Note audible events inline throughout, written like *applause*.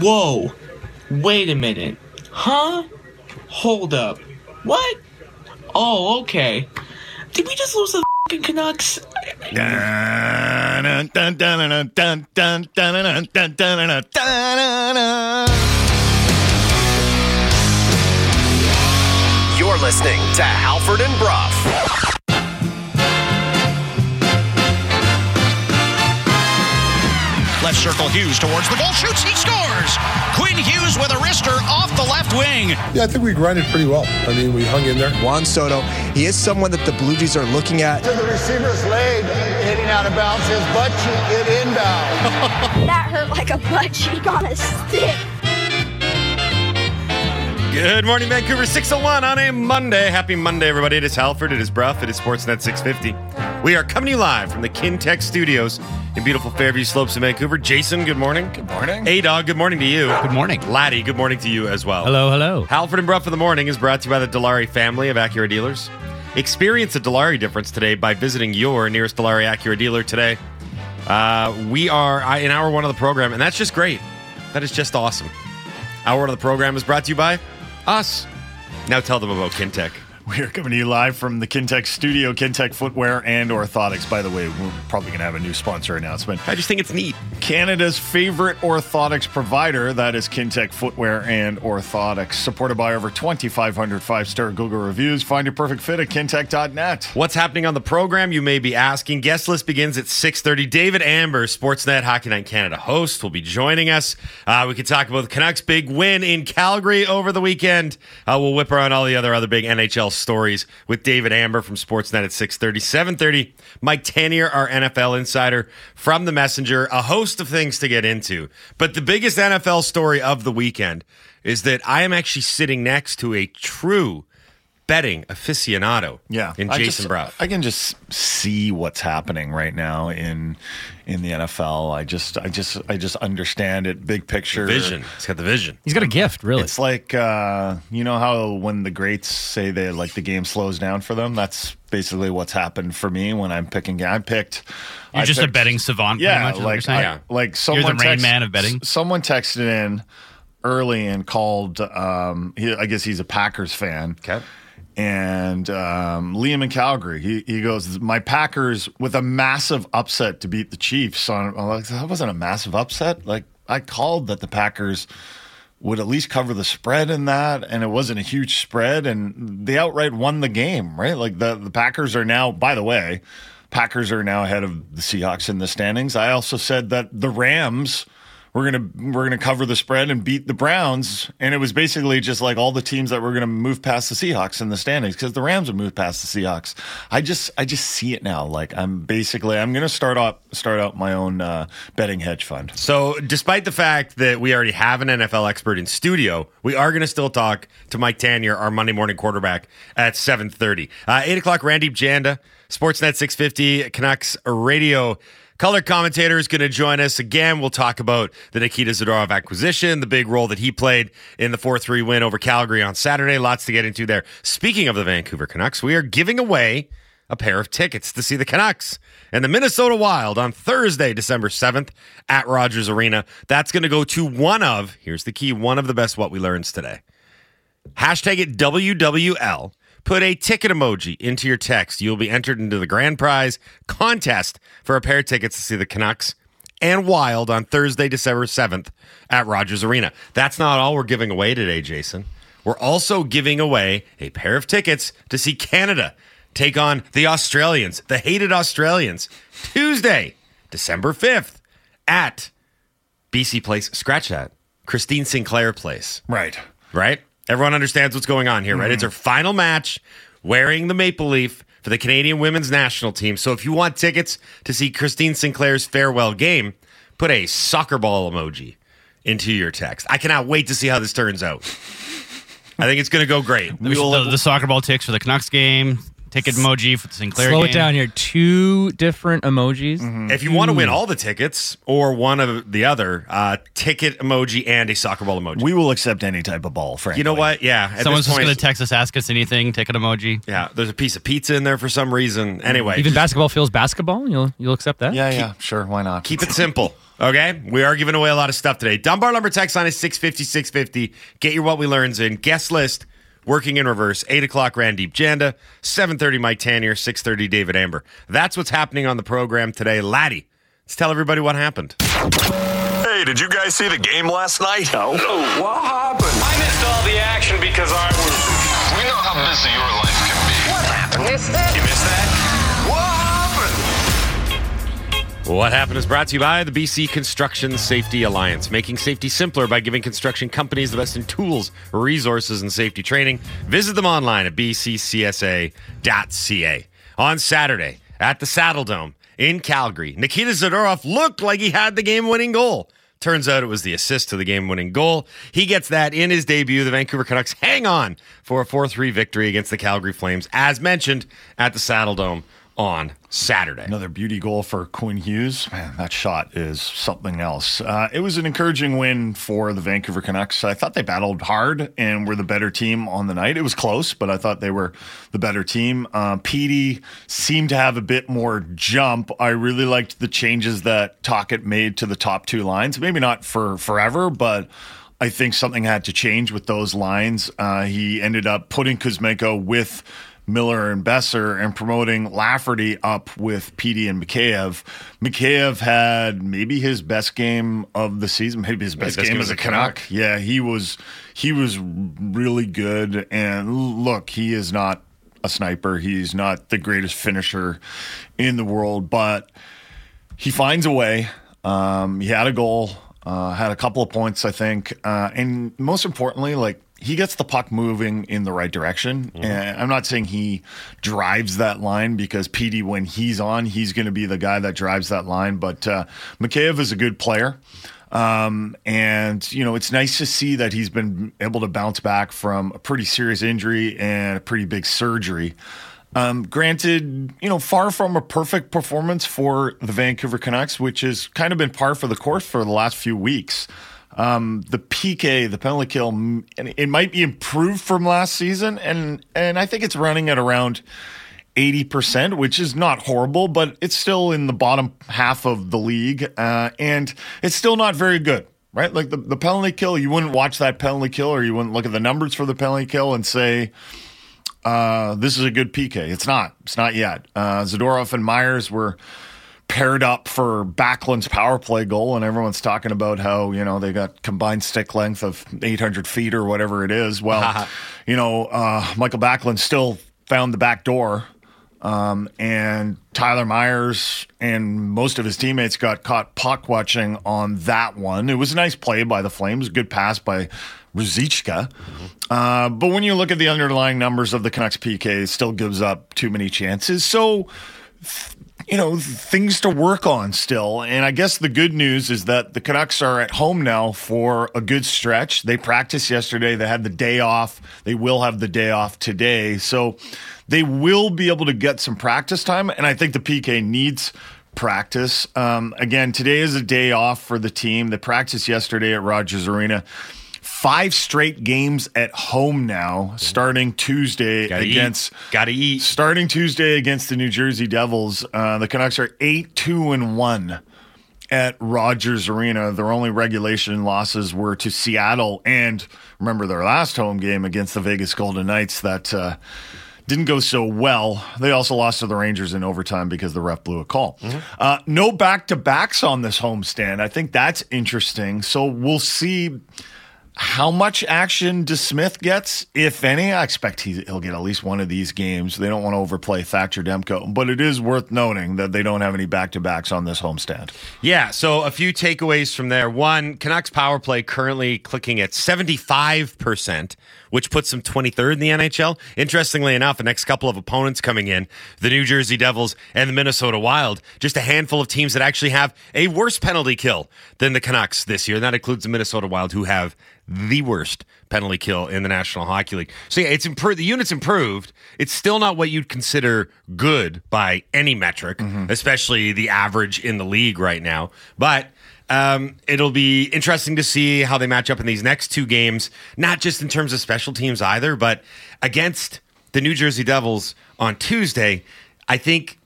Whoa. Wait a minute. Huh? Hold up. What? Oh, okay. Did we just lose the fucking Canucks? You're listening to Halford and Bruff. Left circle Hughes towards the goal, shoots, he scores. Quinn Hughes with a wrister off the left wing. Yeah, I think we grinded pretty well. I mean, we hung in there. Juan Soto, he is someone that the Blue Jays are looking at. To the receiver's leg, hitting out of bounds, his butt cheek hit inbound. *laughs* that hurt like a butt cheek on a stick. Good morning, Vancouver 601 on a Monday. Happy Monday, everybody. It is Halford, it is Bruff, it is Sportsnet 650. We are coming to you live from the Kintec Studios in beautiful Fairview Slopes in Vancouver. Jason, good morning. Good morning. A Dog, good morning to you. Good morning. Laddie, good morning to you as well. Hello, hello. Halford and Bruff in the morning is brought to you by the Dilawri family of Acura dealers. Experience the Dilawri difference today by visiting your nearest Dilawri Acura dealer today. Uh, we are uh, in hour one of the program, and that's just great. That is just awesome. Hour one of the program is brought to you by us. Now tell them about Kintec. *laughs* We are coming to you live from the Kintec studio, Kintec Footwear and Orthotics. By the way, we're probably going to have a new sponsor announcement. I just think it's neat. Canada's favorite orthotics provider, that is Kintec Footwear and Orthotics, supported by over 2,500 five star Google reviews. Find your perfect fit at kintec.net. What's happening on the program? You may be asking. Guest list begins at 6:30. David Amber, Sportsnet Hockey Night Canada host, will be joining us. Uh, we can talk about the Canucks' big win in Calgary over the weekend. Uh, we'll whip around all the other other big NHL stories with David Amber from Sportsnet at 6:30. 7:30. Mike Tanier, our NFL insider from the Messenger. A host of things to get into, but the biggest NFL story of the weekend is that I am actually sitting next to a true betting aficionado. Yeah, in I Jason just- I can just see what's happening right now in in the NFL. I just, I just, I just understand it. Big picture Vision. He's got the vision. He's got a gift, really. It's like uh, you know how when the greats say they like the game slows down for them. That's basically what's happened for me when I'm picking. I picked. You're I just a betting savant, pretty Yeah, much, like you're? I- Yeah. like someone You're the Rain text- Man of betting? Someone texted in early and called. Um, he, I guess he's a Packers fan. Okay. And um, Liam in Calgary, he, he goes, My Packers with a massive upset to beat the Chiefs. So I'm like, that wasn't a massive upset. Like, I called that the Packers would at least cover the spread in that, and it wasn't a huge spread, and they outright won the game, right? Like, the, the Packers are now, by the way, Packers are now ahead of the Seahawks in the standings. I also said that the Rams we're gonna we're gonna cover the spread and beat the Browns, and it was basically just like all the teams that were gonna move past the Seahawks in the standings because the Rams would move past the Seahawks. I just I just see it now. Like I'm basically I'm gonna start out start out my own uh, betting hedge fund. So, despite the fact that we already have an NFL expert in studio, we are to still talk to Mike Tanier, our Monday morning quarterback, at 7.30. Uh, 8 o'clock, Randy Janda, Sportsnet 650, Canucks Radio color commentator is going to join us again. We'll talk about the Nikita Zadorov acquisition, the big role that he played in the 4-3 win over Calgary on Saturday. Lots to get into there. Speaking of the Vancouver Canucks, we are giving away a pair of tickets to see the Canucks and the Minnesota Wild on Thursday, December 7th at Rogers Arena. That's going to go to one of, here's the key, one of the best what we learns today. Hashtag it WWL. Put a ticket emoji into your text. You'll be entered into the grand prize contest for a pair of tickets to see the Canucks and Wild on Thursday, December 7th at Rogers Arena. That's not all we're giving away today, Jason. We're also giving away a pair of tickets to see Canada take on the Australians, the hated Australians, Tuesday, December 5th at BC Place. Scratch that. Christine Sinclair Place Right. right? Everyone understands what's going on here, right? It's her final match wearing the maple leaf for the Canadian women's national team. So if you want tickets to see Christine Sinclair's farewell game, put a soccer ball emoji into your text. I cannot wait to see how this turns out. I think it's going to go great. the, the soccer ball ticks for the Canucks game, ticket emoji for the Sinclair Slow game. it down here. Two different emojis. If you want to win all the tickets or one of the other, uh, ticket emoji and a soccer ball emoji. We will accept any type of ball, frankly. you know what? Yeah. at Someone's this just point- going to text us, ask us anything, ticket emoji. Yeah, there's a piece of pizza in there for some reason. Anyway, Even basketball feels basketball. You'll you'll accept that. Yeah, yeah, sure. Why not? keep it simple. Okay, we are giving away a lot of stuff today. Dunbar Lumber text line is 650 650. Get your What We Learns in. Guest list, working in reverse. 8 o'clock, Randip Janda. 7.30, Mike Tanier. 6.30, David Amber. That's what's happening on the program today. Laddie, let's tell everybody what happened. Hey, did you guys see the game last night? No. What happened? I missed all the action because I was. We know how busy your life can be. What happened? Missed it? You missed that? What happened is brought to you by the BC Construction Safety Alliance, making safety simpler by giving construction companies the best in tools, resources, and safety training. Visit them online at bccsa.ca. On Saturday at the Saddledome in Calgary, Nikita Zadorov looked like he had the game winning goal. Turns out it was the assist to the game winning goal. He gets that in his debut. The Vancouver Canucks hang on for a 4 3 victory against the Calgary Flames, as mentioned at the Saddledome on Saturday. Another beauty goal for Quinn Hughes. Man, that shot is something else. Uh, it was an encouraging win for the Vancouver Canucks. I thought they battled hard and were the better team on the night. It was close, but I thought they were the better team. Uh, Petey seemed to have a bit more jump. I really liked the changes that Tocchet made to the top two lines. Maybe not for forever, but. I think something had to change with those lines. Uh, he ended up putting Kuzmenko with Miller and Boeser and promoting Lafferty up with Petey and Mikheyev. Mikheyev had maybe his best game of the season, maybe his best, best game game as a Canuck. Canuck. Yeah, he was he was really good. And look, he is not a sniper. He's not the greatest finisher in the world, but he finds a way. Um, he had a goal, uh, had a couple of points, I think, uh, and most importantly, like he gets the puck moving in the right direction. And I'm not saying he drives that line because Petey, when he's on, he's going to be the guy that drives that line. But uh, Mikheyev is a good player. Um, and, you know, it's nice to see that he's been able to bounce back from a pretty serious injury and a pretty big surgery. Um, granted, you know, far from a perfect performance for the Vancouver Canucks, which has kind of been par for the course for the last few weeks. Um, the PK, the penalty kill, and it might be improved from last season, and and I think it's running at around eighty percent, which is not horrible, but it's still in the bottom half of the league, uh, and it's still not very good. Right, like the, the penalty kill, you wouldn't watch that penalty kill, or you wouldn't look at the numbers for the penalty kill and say, uh, this is a good PK. It's not. It's not yet. Uh, Zadorov and Myers were paired up for Backlund's power play goal, and everyone's talking about how you know they got combined stick length of 800 feet or whatever it is. Well, *laughs* you know, uh, Michael Backlund still found the back door. Um, and Tyler Myers and most of his teammates got caught puck watching on that one. It was a nice play by the Flames, good pass by Ruzicka. Uh, but when you look at the underlying numbers of the Canucks PK, it still gives up too many chances. So, th- you know, things to work on still. And I guess the good news is that the Canucks are at home now for a good stretch. They practiced yesterday, they had the day off. They will have the day off today. So they will be able to get some practice time. And I think the PK needs practice. Um, again, today is a day off for the team. They practiced yesterday at Rogers Arena. Five straight games at home now, starting Tuesday Gotta eat. against Gotta eat. starting Tuesday against the New Jersey Devils. Uh, the Canucks are eight two and one at Rogers Arena. Their only regulation losses were to Seattle and remember their last home game against the Vegas Golden Knights that uh, didn't go so well. They also lost to the Rangers in overtime because the ref blew a call. Uh, no back to backs on this homestand. I think that's interesting. So we'll see. How much action DeSmith gets, if any? I expect he, he'll get at least one of these games. They don't want to overplay Thatcher Demko, but it is worth noting that they don't have any back to backs on this homestand. Yeah, so a few takeaways from there. One, Canucks power play currently clicking at 75%, which puts them 23rd in the NHL. Interestingly enough, the next couple of opponents coming in, the New Jersey Devils and the Minnesota Wild, just a handful of teams that actually have a worse penalty kill than the Canucks this year. And that includes the Minnesota Wild, who have the worst penalty kill in the National Hockey League. So yeah, it's improved. The unit's improved. It's still not what you'd consider good by any metric, mm-hmm. especially the average in the league right now. But um, it'll be interesting to see how they match up in these next two games, not just in terms of special teams either, but against the New Jersey Devils on Tuesday. I think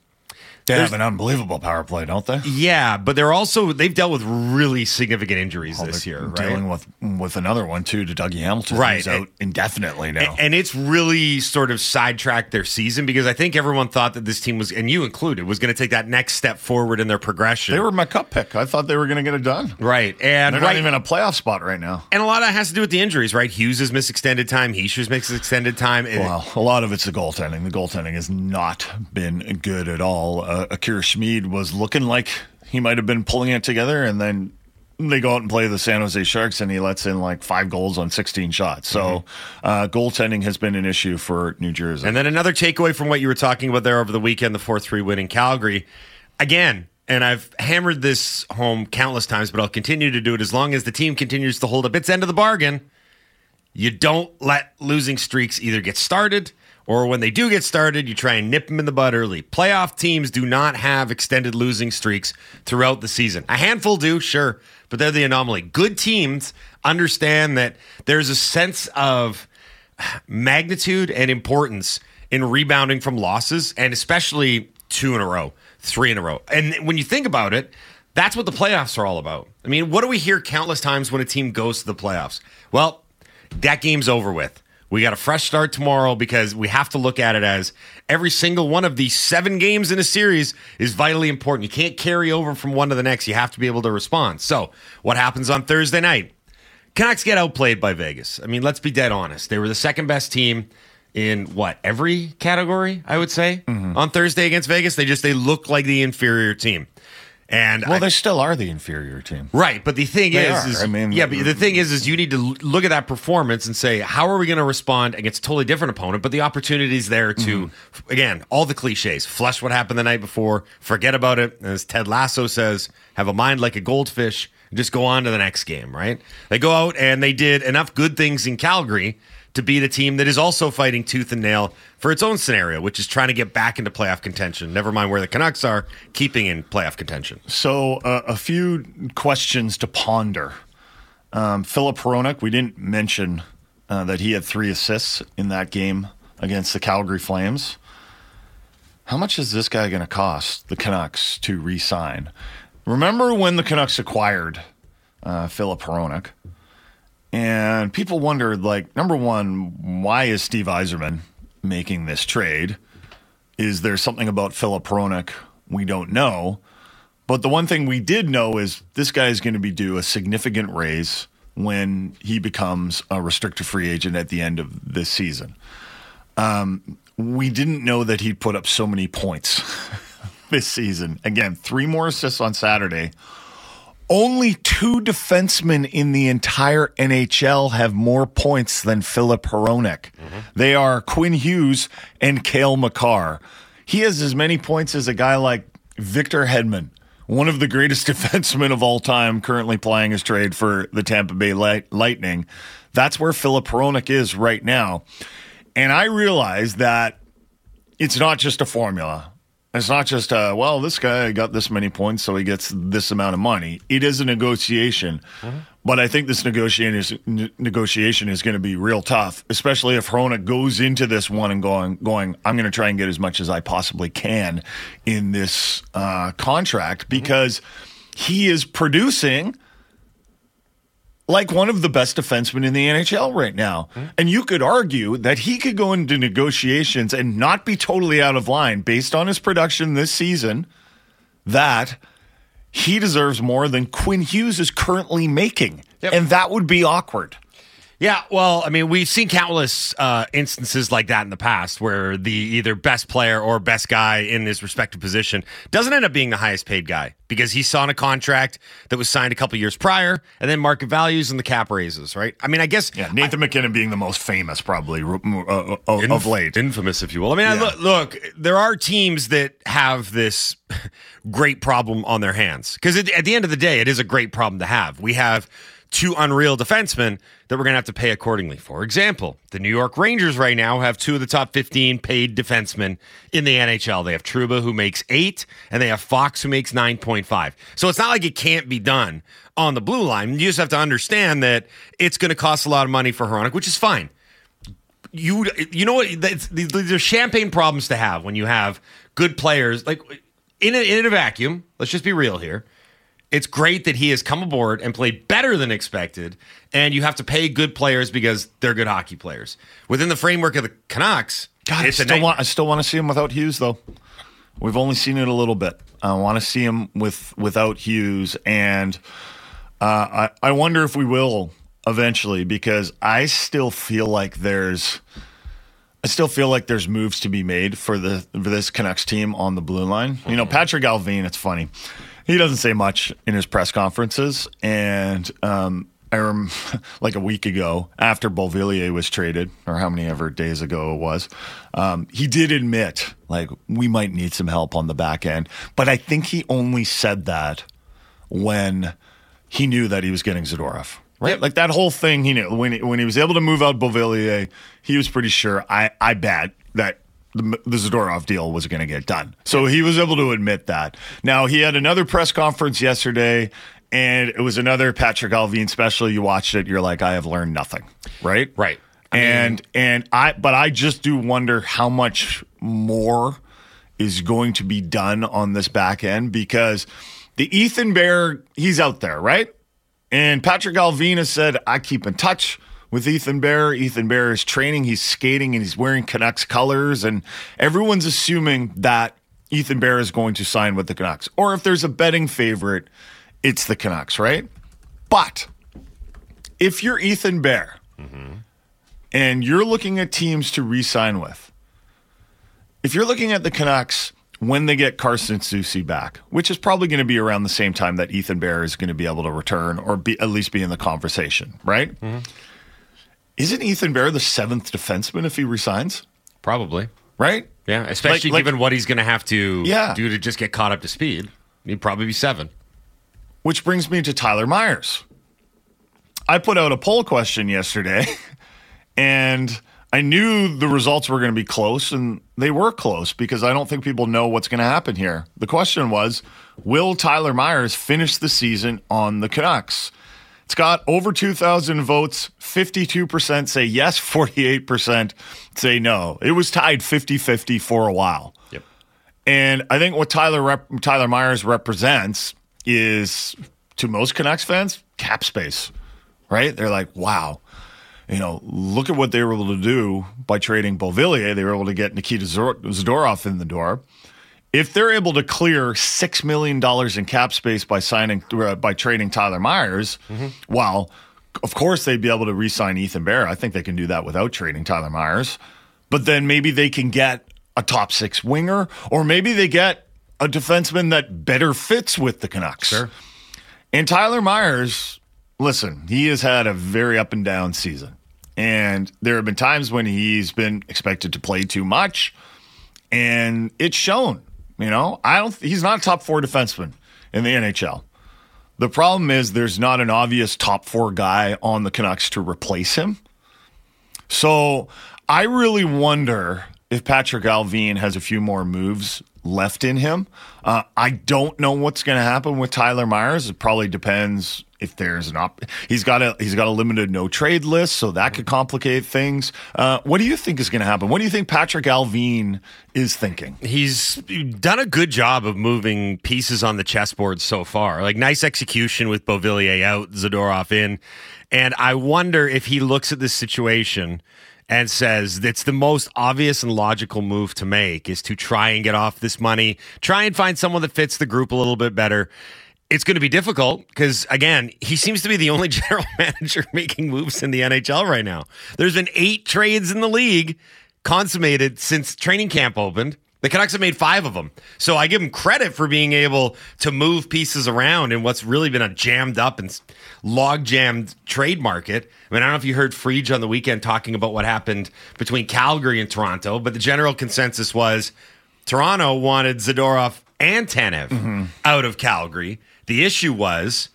They There's- have an unbelievable power play, don't they? Yeah, but they're also they've dealt with really significant injuries this year, right? Dealing with with another one too to Dougie Hamilton, Right. who's out indefinitely now. A- And it's really sort of sidetracked their season because I think everyone thought that this team was, and you included, was going to take that next step forward in their progression. they were my cup pick. I thought they were going to get it done. right, and They're right, not even a playoff spot right now. and a lot of it has to do with the injuries, right? Hughes has missed extended time. Hischier's missed extended time. It- Well, a lot of it's the goaltending. The goaltending has not been good at all. Uh, Akira Schmid was looking like he might have been pulling it together, and then they go out and play the San Jose Sharks, and he lets in like five goals on 16 shots. So uh, goaltending has been an issue for New Jersey. Mm-hmm. And then another takeaway from what you were talking about there over the weekend, the 4 3 win in Calgary. Again, and I've hammered this home countless times, but I'll continue to do it as long as the team continues to hold up its end of the bargain. You don't let losing streaks either get started or when they do get started, you try and nip them in the bud early. Playoff teams do not have extended losing streaks throughout the season. A handful do, sure, but they're the anomaly. Good teams understand that there's a sense of magnitude and importance in rebounding from losses, and especially two in a row, three in a row. And when you think about it, that's what the playoffs are all about. I mean, what do we hear countless times when a team goes to the playoffs? Well, that game's over with. We got a fresh start tomorrow because we have to look at it as every single one of these seven games in a series is vitally important. You can't carry over from one to the next. You have to be able to respond. So, what happens on Thursday night? Canucks get outplayed by Vegas. I mean, let's be dead honest. They were the second best team in what every category I would say mm-hmm. on Thursday against Vegas. They just they look like the inferior team. And well, I- they still are the inferior team. Right, but the thing is, is I mean, yeah, but the thing is, is you need to look at that performance and say, how are we going to respond against a totally different opponent? But the opportunity's there to, mm-hmm. f- again, all the cliches, flush what happened the night before, forget about it. As Ted Lasso says, have a mind like a goldfish, and just go on to the next game. Right? They go out and they did enough good things in Calgary to beat a team that is also fighting tooth and nail for its own scenario, which is trying to get back into playoff contention. Never mind where the Canucks are, keeping in playoff contention. So, uh, a few questions to ponder. Um, Filip Hronek, we didn't mention uh, that he had three assists in that game against the Calgary Flames. How much is this guy going to cost the Canucks to re sign? Remember when the Canucks acquired uh, Filip Hronek? And people wondered, like, number one, why is Steve Yzerman making this trade? Is there something about Filip Hronek we don't know? But the one thing we did know is this guy is going to be due a significant raise when he becomes a restricted free agent at the end of this season. Um, we didn't know that he'd put up so many points *laughs* this season. Again, three more assists on Saturday. Only two defensemen in the entire NHL have more points than Filip Hronek. Mm-hmm. They are Quinn Hughes and Cale Makar. He has as many points as a guy like Victor Hedman, one of the greatest *laughs* defensemen of all time, currently playing his trade for the Tampa Bay Light- Lightning. That's where Filip Hronek is right now. And I realize that it's not just a formula. It's not just, uh, well, this guy got this many points, so he gets this amount of money. It is a negotiation. But I think this negotiation is, n- negotiation is going to be real tough, especially if Hronek goes into this one and going, going I'm going to try and get as much as I possibly can in this uh, contract because he is producing like one of the best defensemen in the NHL right now. Hmm? And you could argue that he could go into negotiations and not be totally out of line based on his production this season, that he deserves more than Quinn Hughes is currently making. And that would be awkward. Yeah, well, I mean, we've seen countless uh, instances like that in the past where the either best player or best guy in his respective position doesn't end up being the highest paid guy because he saw in a contract that was signed a couple years prior and then market values and the cap raises, right? I mean, I guess. Yeah, Nathan MacKinnon being the most famous, probably, uh, uh, of, Inf- of late. Infamous, if you will. I mean, I look, look, there are teams that have this *laughs* great problem on their hands because at the end of the day, it is a great problem to have. We have two unreal defensemen that we're going to have to pay accordingly. For example, the New York Rangers right now have two of the top 15 paid defensemen in the NHL. They have Trouba, who makes eight, and they have Fox, who makes 9.5. So it's not like it can't be done on the blue line. You just have to understand that it's going to cost a lot of money for Hronek, which is fine you you know what? These are champagne problems to have when you have good players. Like in a, in a vacuum, let's just be real here. It's great that he has come aboard and played better than expected, and you have to pay good players because they're good hockey players. Within the framework of the Canucks, God, I still, want, I still want to see him without Hughes, though. We've only seen it a little bit. I want to see him with without Hughes, and uh, I I wonder if we will eventually because I still feel like there's I still feel like there's moves to be made for the for this Canucks team on the blue line. You know, Patrik Allvin, it's funny. He doesn't say much in his press conferences, and um, I remember *laughs* like a week ago after Beauvillier was traded, or how many ever days ago it was, um, he did admit like we might need some help on the back end. But I think he only said that when he knew that he was getting Zadorov. Right, like that whole thing. He knew when he, when he was able to move out Beauvillier, he was pretty sure. I I bet that the, the Zadorov deal was going to get done. So he was able to admit that. Now he had another press conference yesterday, and it was another Patrik Allvin special. You watched it, you're like, I have learned nothing. Right, right. and and I, but I just do wonder how much more is going to be done on this back end because the Ethan Bear, he's out there, right? And Patrik Allvin has said, I keep in touch with Ethan Bear. Ethan Bear is training, he's skating, and he's wearing Canucks colors. And everyone's assuming that Ethan Bear is going to sign with the Canucks. Or if there's a betting favorite, it's the Canucks, right? But if you're Ethan Bear mm-hmm. and you're looking at teams to re sign with, if you're looking at the Canucks when they get Carson Soucy back, which is probably going to be around the same time that Ethan Bear is going to be able to return or be at least be in the conversation, right? Mm-hmm. Isn't Ethan Bear the seventh defenseman if he resigns? Probably. Right? Yeah, especially Like- like- given what he's going to have to Yeah. do to just get caught up to speed. He'd probably be seven. Which brings me to Tyler Myers. I put out a poll question yesterday, *laughs* and I knew the results were going to be close, and they were close because I don't think people know what's going to happen here. The question was Will Tyler Myers finish the season on the Canucks? It's got over 2,000 votes. 52% say yes, 48% say no. It was tied 50 50 for a while. Yep. And I think what Tyler rep- Tyler Myers represents is to most Canucks fans cap space, right? They're like, wow, you know, look at what they were able to do by trading Beauvillier. They were able to get Nikita Zadorov in the door. If they're able to clear six million dollars in cap space by signing uh, by trading Tyler Myers, well, of course they'd be able to re-sign Ethan Bear. I think they can do that without trading Tyler Myers. But then maybe they can get a top six winger, or maybe they get a defenseman that better fits with the Canucks. Sure. And Tyler Myers, listen, he has had a very up and down season. And there have been times when he's been expected to play too much, and it's shown. You know, I don't. He's not a top four defenseman in the NHL. The problem is there's not an obvious top four guy on the Canucks to replace him. So I really wonder if Patrik Allvin has a few more moves left in him. Uh, I don't know what's going to happen with Tyler Myers. It probably depends if there's an op. He's got a he's got a limited no trade list, so that could complicate things. Uh, what do you think is going to happen? What do you think Patrik Allvin is thinking? He's done a good job of moving pieces on the chessboard so far. Like nice execution with Beauvillier out, Zadorov in. And I wonder if he looks at this situation and says it's the most obvious and logical move to make is to try and get off this money, try and find someone that fits the group a little bit better. It's going to be difficult because, again, he seems to be the only *laughs* general manager making moves in the NHL right now. There's been eight trades in the league consummated since training camp opened. The Canucks have made five of them. So I give them credit for being able to move pieces around in what's really been a jammed up and log jammed trade market. I mean, I don't know if you heard Friedge on the weekend talking about what happened between Calgary and Toronto, but the general consensus was Toronto wanted Zadorov and Tanev mm-hmm. out of Calgary. The issue was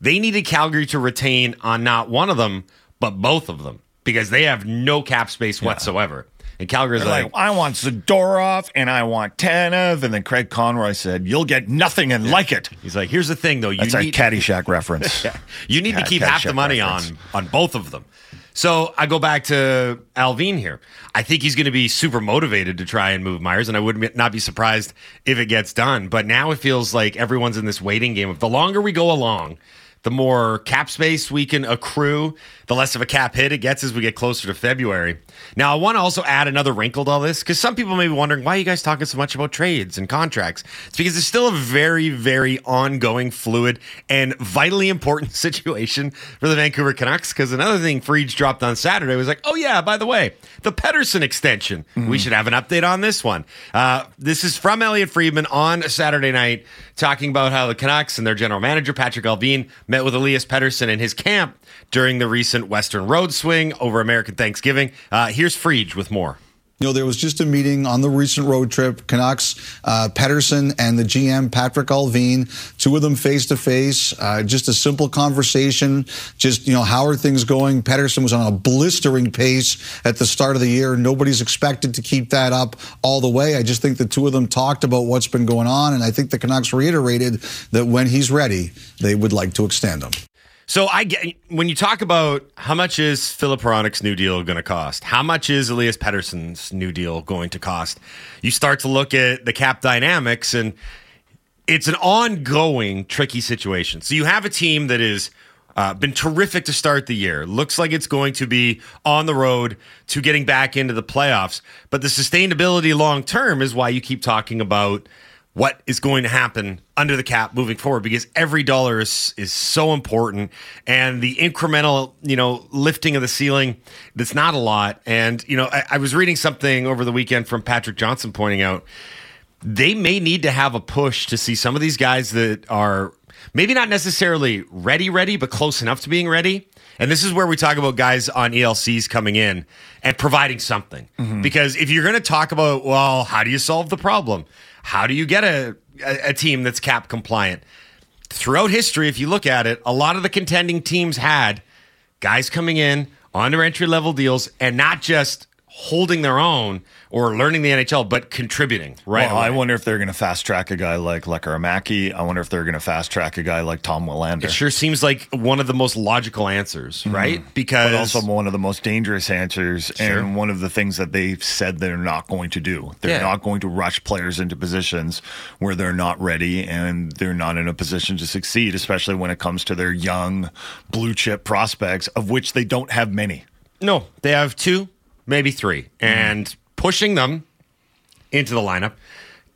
they needed Calgary to retain on not one of them, but both of them because they have no cap space whatsoever. And Calgary's like, like, I want Zadorov and I want Tanev. And then Craig Conroy said, You'll get nothing and like it. He's like, Here's the thing, though. You That's need a Caddyshack reference. *laughs* you need to Cat- keep half the money reference. on on both of them. So I go back to Allvin here. I think he's going to be super motivated to try and move Myers, and I would not be surprised if it gets done. But now it feels like everyone's in this waiting game If the longer we go along, the more cap space we can accrue, the less of a cap hit it gets as we get closer to February. Now, I want to also add another wrinkle to all this because some people may be wondering why are you guys talking so much about trades and contracts? It's because it's still a very, very ongoing, fluid, and vitally important *laughs* situation for the Vancouver Canucks. Because another thing Friedge dropped on Saturday was like, oh, yeah, by the way, the Pettersson extension. We should have an update on this one. Uh, this is from Elliotte Friedman on Saturday night talking about how the Canucks and their general manager, Patrik Allvin, met with Elias Pettersson in his camp during the recent Western Road swing over American Thanksgiving. Uh, here's Friedge with more. You know, there was just a meeting on the recent road trip. Canucks, uh, Pettersson, and the GM, Patrik Allvin, two of them face to face. Just a simple conversation. Just, you know, how are things going? Pettersson was on a blistering pace at the start of the year. Nobody's expected to keep that up all the way. I just think the two of them talked about what's been going on. And I think the Canucks reiterated that when he's ready, they would like to extend him. So I get when you talk about how much is Filip Hronek's new deal going to cost? How much is Elias Pettersson's new deal going to cost? You start to look at the cap dynamics and it's an ongoing tricky situation. So you have a team that is uh, been terrific to start the year. Looks like it's going to be on the road to getting back into the playoffs. But the sustainability long term is why you keep talking about what is going to happen under the cap moving forward because every dollar is is so important and the incremental you know lifting of the ceiling that's not a lot and you know I, I was reading something over the weekend from patrick johnston pointing out they may need to have a push to see some of these guys that are maybe not necessarily ready ready but close enough to being ready and this is where we talk about guys on ELCs coming in and providing something. Mm-hmm. Because if you're going to talk about, well, how do you solve the problem? How do you get a, a, a, team that's cap compliant? Throughout history, if you look at it, a lot of the contending teams had guys coming in on their entry level deals and not just holding their own or learning the NHL, but contributing. Right. Well, I wonder if they're going to fast track a guy like Lekkerimaki. I wonder if they're going to fast track a guy like Tom Willander. It sure seems like one of the most logical answers, mm-hmm. right? Because but also one of the most dangerous answers, sure. and one of the things that they've said they're not going to do. They're yeah. not going to rush players into positions where they're not ready and they're not in a position to succeed, especially when it comes to their young blue chip prospects, of which they don't have many. No, they have two, maybe 3 mm-hmm. and pushing them into the lineup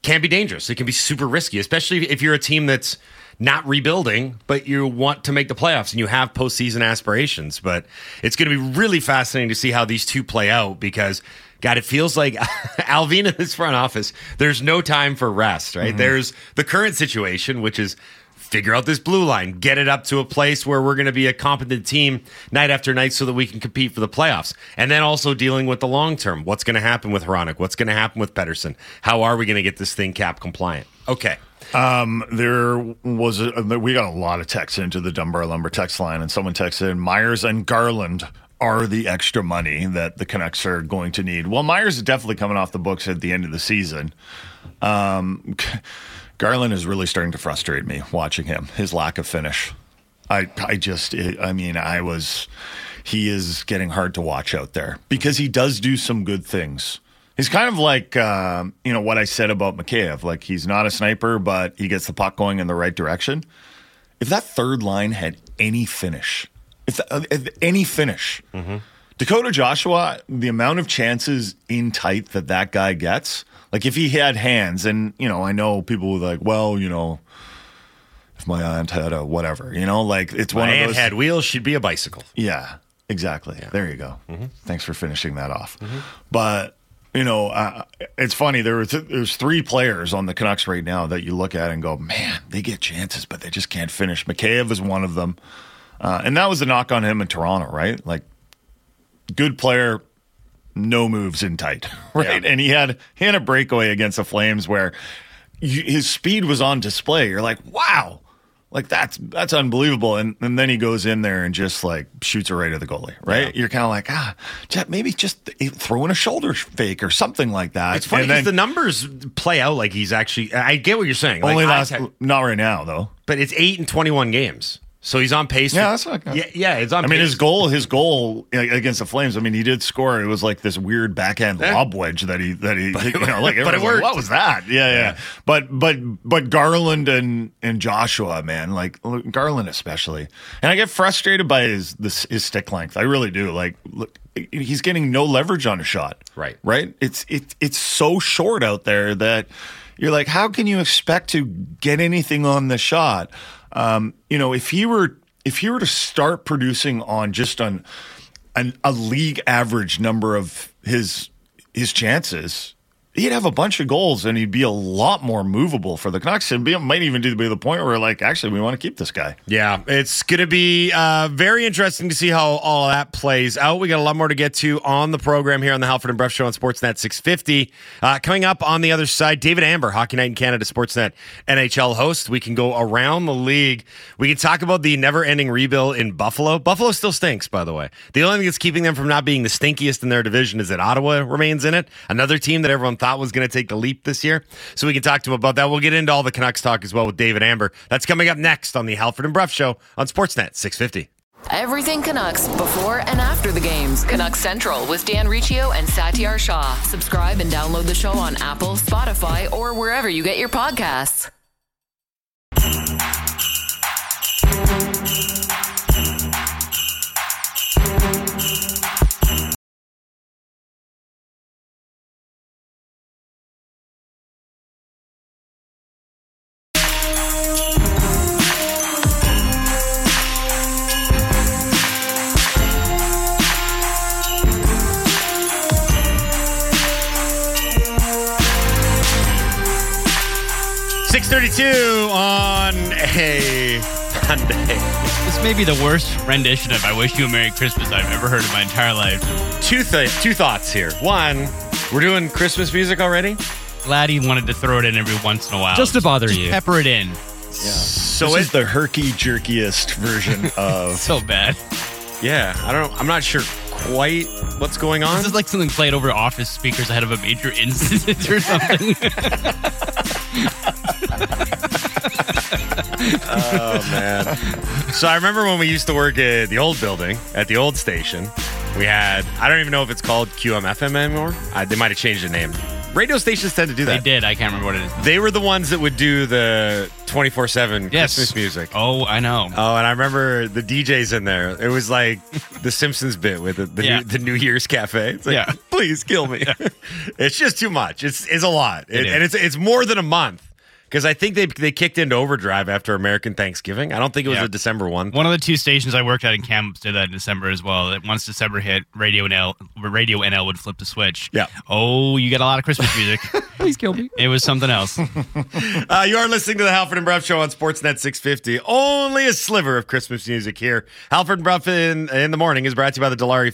can be dangerous. It can be super risky, especially if you're a team that's not rebuilding, but you want to make the playoffs and you have postseason aspirations. But it's going to be really fascinating to see how these two play out because, God, it feels like *laughs* Allvin in this front office, there's no time for rest, right? Mm-hmm. There's the current situation, which is figure out this blue line, get it up to a place where we're going to be a competent team night after night so that we can compete for the playoffs. And then also dealing with the long term. What's going to happen with Hronek? What's going to happen with Pettersson? How are we going to get this thing cap compliant? Okay. Um, there was a, we got a lot of texts into the Dunbar Lumber text line, and someone texted in, Myers and Garland are the extra money that the Canucks are going to need. Well, Myers is definitely coming off the books at the end of the season. Um, Garland is really starting to frustrate me watching him. His lack of finish. I I just I mean I was he is getting hard to watch out there because he does do some good things. He's kind of like uh, you know what I said about Mikheyev. Like he's not a sniper, but he gets the puck going in the right direction. If that third line had any finish, if, uh, if any finish, mm-hmm. Dakota Joshua, the amount of chances in tight that that guy gets like if he had hands, and you know, I know people were like, well, you know, if my aunt had a whatever, you know, like it's my one aunt of those. had wheels, she'd be a bicycle. Yeah, exactly. Yeah. There you go. Mm-hmm. Thanks for finishing that off. Mm-hmm. But you know, uh, it's funny. There was th- there's three players on the Canucks right now that you look at and go, man, they get chances, but they just can't finish. Mikheyev is one of them, uh, and that was the knock on him in Toronto, right? Like, good player, no moves in tight, *laughs* right? Yeah. And he had he had a breakaway against the Flames where you, his speed was on display. You're like, wow, like that's that's unbelievable. And and then he goes in there and just like shoots it right at the goalie, right? Yeah. You're kind of like, ah, maybe just throw in a shoulder fake or something like that. It's funny because the numbers play out like he's actually. I get what you're saying. Only like, last, had, not right now though. But it's eight and twenty one games. So he's on pace. Yeah, for- that's not good. Yeah, yeah, it's on. Pace. I mean, his goal, his goal against the Flames. I mean, he did score. It was like this weird backhand Yeah. lob wedge that he that he, you know, like but it everyone's like, worked. what was that? Yeah, yeah, But but but Garland and and Joshua, man, like Garland especially, and I get frustrated by his this his stick length. I really do. Like, look, he's getting no leverage on a shot. Right. right. It's it it's so short out there that you're like, how can you expect to get anything on the shot? Um, you know, if he were if he were to start producing on just on an, a league average number of his his chances, he'd have a bunch of goals and he'd be a lot more movable for the Canucks and be, might even do be the point where like actually we want to keep this guy. Yeah, it's going to be uh, very interesting to see how all that plays out. We got a lot more to get to on the program here on the Halford and Bruff Show on Sportsnet 650. Uh, coming up on the other side, David Amber, Hockey Night in Canada Sportsnet NHL host. We can go around the league. We can talk about the never-ending rebuild in Buffalo. Buffalo still stinks, by the way. The only thing that's keeping them from not being the stinkiest in their division is that Ottawa remains in it. Another team that everyone thought was going to take the leap this year. So we can talk to him about that. We'll get into all the Canucks talk as well with David Amber. That's coming up next on the Halford and Bruff Show on Sportsnet 650. Everything Canucks before and after the games. Canucks Central with Dan Riccio and Satiar Shah. Subscribe and download the show on Apple, Spotify, or wherever you get your podcasts. Six thirty-two on a Sunday. This may be the worst rendition of "I Wish You a Merry Christmas" I've ever heard in my entire life. Two th- two thoughts here. One, we're doing Christmas music already. Glad he wanted to throw it in every once in a while, Just to bother you. Pepper it in. So this it, is the herky jerkiest version *laughs* of So bad. yeah, I don't. know. I'm not sure quite what's going on. This is like something played over office speakers ahead of a major incident or something. oh man. So I remember when we used to work at the old building at the old station. We had I don't even know if it's called QMFM anymore. I, they might have changed the name. Radio stations tend to do that. they that. did. I can't remember what it is. They were the ones that would do the 24 7 Yes. Christmas music. Oh, I know. Oh, and I remember the DJs in there. It was like the Simpsons bit with the, the, Yeah. new, the New Year's cafe. It's like, Yeah. *laughs* please kill me. *laughs* it's just too much. It's it's a lot, It It- is. and it's it's more than a month because I think they they kicked into overdrive after American Thanksgiving. I don't think it was Yeah. a December one. One of the two stations I worked at in Kamloops did that in December as well. That Once December hit, Radio NL, Radio NL would flip the switch. Yeah. Oh, you get a lot of Christmas music. *laughs* Please kill me. it was something else. *laughs* Uh, you are listening to the Halford and Bruff Show on Sportsnet 650. Only a sliver of Christmas music here. Halford and Bruff in, in the morning is brought to you by the Dilawri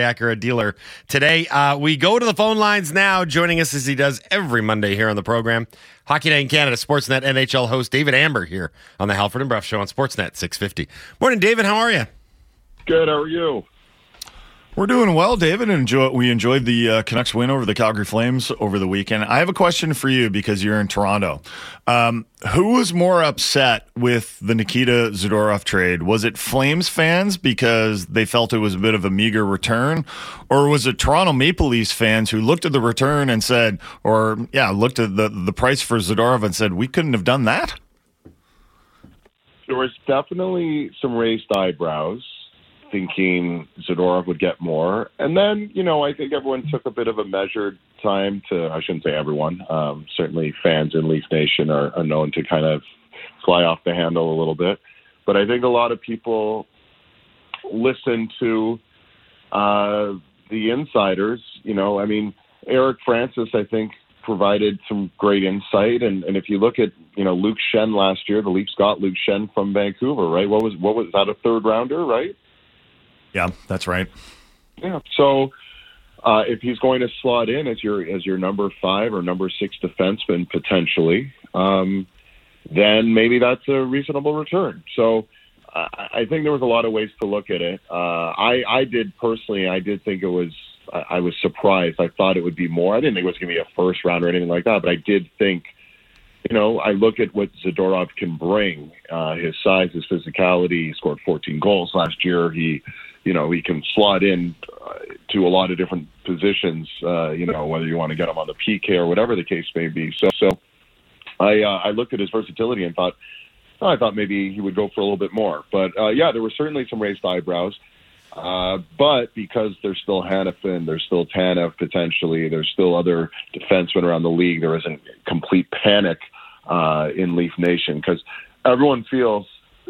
Acura dealer. Today, uh, we go to the phone lines now. Joining us as he does every Monday here on the program, Hockey Day in Canada Sportsnet NHL host David Amber here on the Halford and Bruff Show on Sportsnet 650. Morning, David. How are you? Good. How are you? We're doing well, David. Enjoy, we enjoyed the uh, Canucks win over the Calgary Flames over the weekend. I have a question for you because you're in Toronto. Um, who was more upset with the Nikita Zadorov trade? Was it Flames fans because they felt it was a bit of a meager return, or was it Toronto Maple Leafs fans who looked at the return and said, or yeah, looked at the the price for Zadorov and said, we couldn't have done that? There was definitely some raised eyebrows, thinking Zadorov would get more, and then you know I think everyone took a bit of a measured time to. I shouldn't say everyone. Um, certainly, fans in Leaf Nation are, are known to kind of fly off the handle a little bit, but I think a lot of people listen to uh, the insiders. You know, I mean, Eric Francis, I think provided some great insight. And, and if you look at you know Luke Schenn last year, the Leafs got Luke Schenn from Vancouver, right? What was what was that a third rounder, right? Yeah, that's right. Yeah. So uh, if he's going to slot in as your as your number five or number six defenseman potentially, um, then maybe that's a reasonable return. So I, I think there was a lot of ways to look at it. Uh, I I did personally, I did think it was. I I was surprised. I thought it would be more. I didn't think it was going to be a first round or anything like that, but I did think you know, I look at what Zadorov can bring. Uh, his size, his physicality. He scored 14 goals last year. He, you know, he can slot in uh, to a lot of different positions. Uh, you know, whether you want to get him on the PK or whatever the case may be. So, so I uh, I looked at his versatility and thought, oh, I thought maybe he would go for a little bit more. But uh, yeah, there were certainly some raised eyebrows. Uh, but because there's still Hanifin, there's still Tanev potentially, there's still other defensemen around the league. There isn't complete panic uh, in Leaf Nation because everyone feels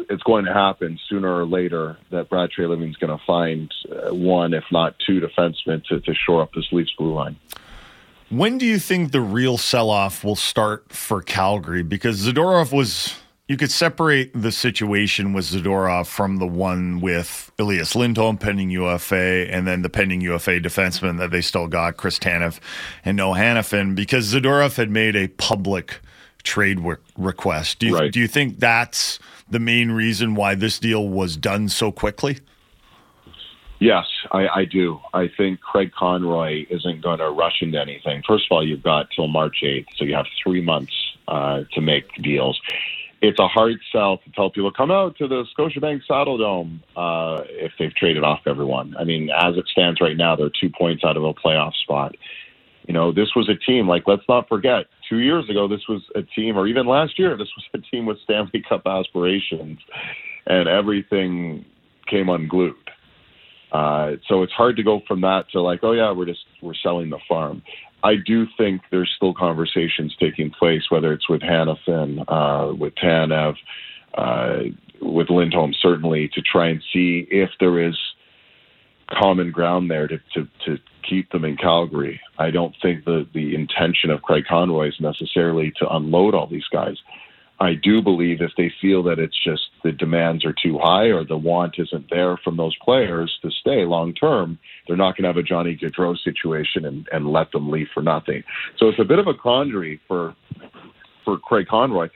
it's going to happen sooner or later that Brad Treliving's going to find uh, one, if not two, defensemen to, to shore up this Leafs blue line. When do you think the real sell off will start for Calgary? Because Zadorov was you could separate the situation with Zadorov from the one with Elias Lindholm pending UFA and then the pending UFA defenseman that they still got, Chris Tanev and Noah Hanifin, because Zadorov had made a public trade re- request. Do you, Right. do you think that's the main reason why this deal was done so quickly? Yes, I, I do. I think Craig Conroy isn't going to rush into anything. First of all, you've got till March 8th, so you have three months uh, to make deals. It's a hard sell to tell people come out to the Scotiabank Saddledome uh, if they've traded off everyone. I mean, as it stands right now, they're two points out of a playoff spot. You know, this was a team, like, let's not forget, two years ago, this was a team, or even last year, this was a team with Stanley Cup aspirations, and everything came unglued. Uh, so it's hard to go from that to like, oh yeah, we're just we're selling the farm. I do think there's still conversations taking place, whether it's with Hanifin, uh, with Tanev, uh, with Lindholm, certainly, to try and see if there is common ground there to, to, to keep them in Calgary. I don't think the, the intention of Craig Conroy is necessarily to unload all these guys. I do believe if they feel that it's just the demands are too high or the want isn't there from those players to stay long term, they're not going to have a Johnny Gaudreau situation and, and let them leave for nothing. So it's a bit of a quandary for for Craig Conroy.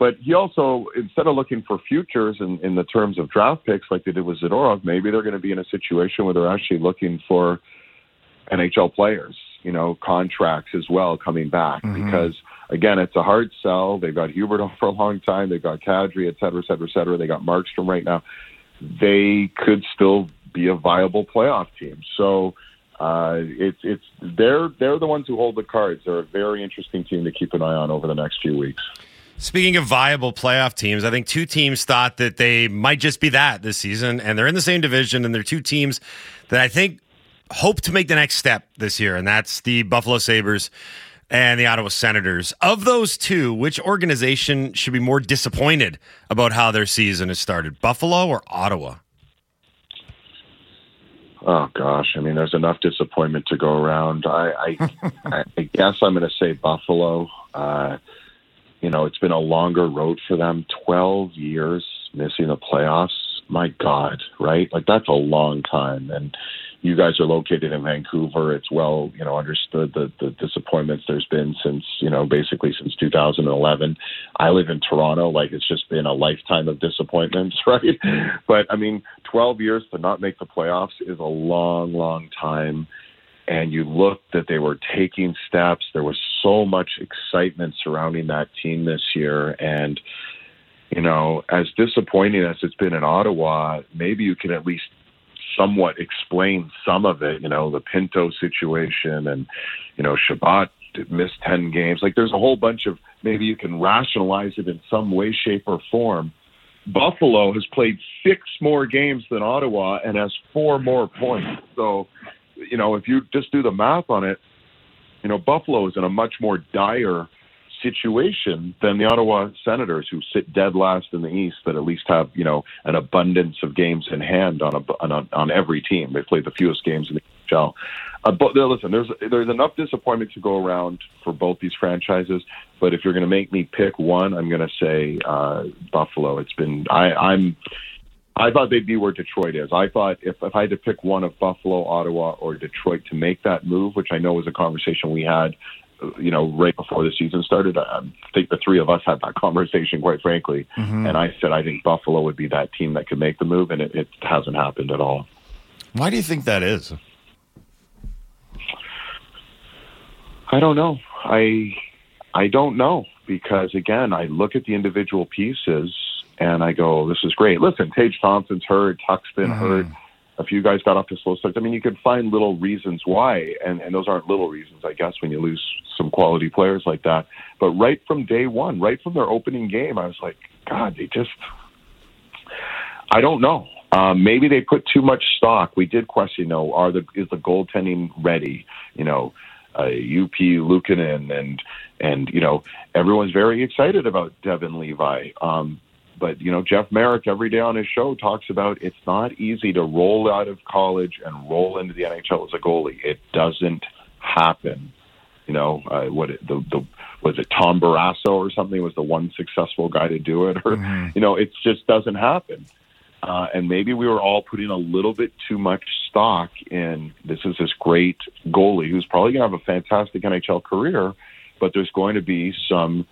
But he also, instead of looking for futures in, in the terms of draft picks like they did with Zadorov, maybe they're going to be in a situation where they're actually looking for NHL players, you know, contracts as well coming back because again, it's a hard sell. They've got Huberdeau *laughs* for a long time. They've got Kadri, et cetera, et cetera, et cetera. They got Markstrom right now. They could still be a viable playoff team. So uh, it's it's they're they're the ones who hold the cards. They're a very interesting team to keep an eye on over the next few weeks. Speaking of viable playoff teams, I think two teams thought that they might just be that this season, and they're in the same division, and they're two teams that I think hope to make the next step this year, and that's the Buffalo Sabres and the Ottawa Senators. Of those two, which organization should be more disappointed about how their season has started, Buffalo or Ottawa? Oh gosh, I mean, there's enough disappointment to go around. I I, *laughs* I, guess I'm going to say Buffalo. Uh, you know, it's been a longer road for them. Twelve years missing the playoffs. My God, right? Like that's a long time. And you guys are located in Vancouver. It's well, you know, understood the the disappointments there's been since you know basically since 2011. I live in Toronto. Like it's just been a lifetime of disappointments, *laughs* right? But I mean, 12 years to not make the playoffs is a long, long time. And you look that they were taking steps. There was so much excitement surrounding that team this year, and you know, as disappointing as it's been in Ottawa, maybe you can at least somewhat explain some of it. You know, the Pinto situation, and you know, Chabot missed ten games. Like, there's a whole bunch of maybe you can rationalize it in some way, shape, or form. Buffalo has played six more games than Ottawa and has four more points. So, you know, if you just do the math on it, you know, Buffalo is in a much more dire situation than the Ottawa Senators, who sit dead last in the East, but at least have you know an abundance of games in hand on a, on, on every team. They played the fewest games in the NHL. Uh, but listen, there's there's enough disappointment to go around for both these franchises. But if you're going to make me pick one, I'm going to say uh, Buffalo. It's been I, I'm. I thought they'd be where Detroit is. I thought if, if I had to pick one of Buffalo, Ottawa, or Detroit to make that move, which I know was a conversation we had you know, right before the season started. I think the three of us had that conversation, quite frankly. Mhm. And I said I think Buffalo would be that team that could make the move, and it, it hasn't happened at all. Why do you think that is? I don't know. I I don't know. because again, I look at the individual pieces and I go, "This is great." Listen, Tage Thompson's hurt, Tuch's been hurt. A few guys got off to slow starts. I mean, you could find little reasons why, and, and those aren't little reasons, I guess, when you lose some quality players like that. But right from day one, right from their opening game, I was like, God, they just, I don't know. Um, maybe they put too much stock. We did question, you know, are the is the goaltending ready? You know, uh, UP Luukkonen and and you know everyone's very excited about Devon Levi. Um, but you know Jeff Marek every day on his show talks about it's not easy to roll out of college and roll into the NHL as a goalie. It doesn't happen. You know uh, what? It, the the was it Tom Barrasso or something was the one successful guy to do it, or you know it just doesn't happen. Uh, and maybe we were all putting a little bit too much stock in this is this great goalie who's probably going to have a fantastic NHL career, but there's going to be some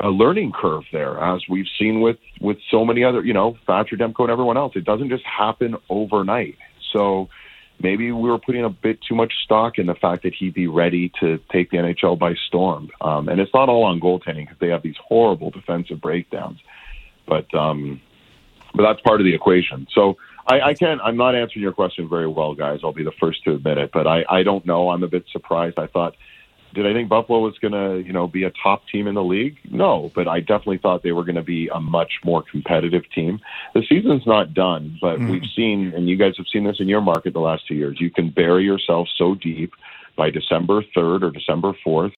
a learning curve there, as we've seen with with so many other, you know, Thatcher Demko and everyone else. It doesn't just happen overnight. So maybe we were putting a bit too much stock in the fact that he'd be ready to take the NHL by storm. Um, and it's not all on goaltending because they have these horrible defensive breakdowns, but um, but that's part of the equation. So. I, I can't. I'm not answering your question very well, guys. I'll be the first to admit it, but I, I don't know. I'm a bit surprised. I thought did I think Buffalo was going to, you know, be a top team in the league? No, but I definitely thought they were going to be a much more competitive team. The season's not done, but Mm. we've seen, and you guys have seen this in your market the last two years. You can bury yourself so deep by December 3rd or December 4th.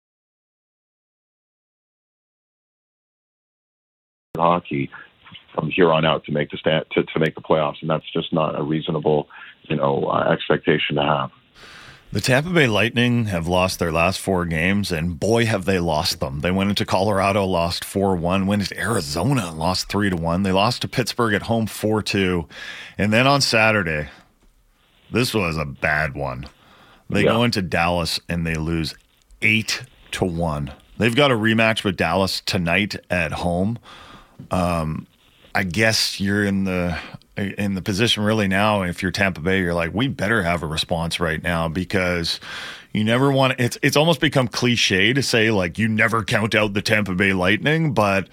Hockey from here on out to make the stand, to, to make the playoffs, and that's just not a reasonable, you know, uh, expectation to have. The Tampa Bay Lightning have lost their last four games, and boy, have they lost them. They went into Colorado, lost 4 1, went into Arizona, lost 3 to 1. They lost to Pittsburgh at home 4 2. And then on Saturday, this was a bad one. They Yeah. go into Dallas and they lose 8 to 1. They've got a rematch with Dallas tonight at home. Um, I guess you're in the in the position really now. If you're Tampa Bay, you're like, we better have a response right now because you never want. It's it's almost become cliche to say like you never count out the Tampa Bay Lightning, but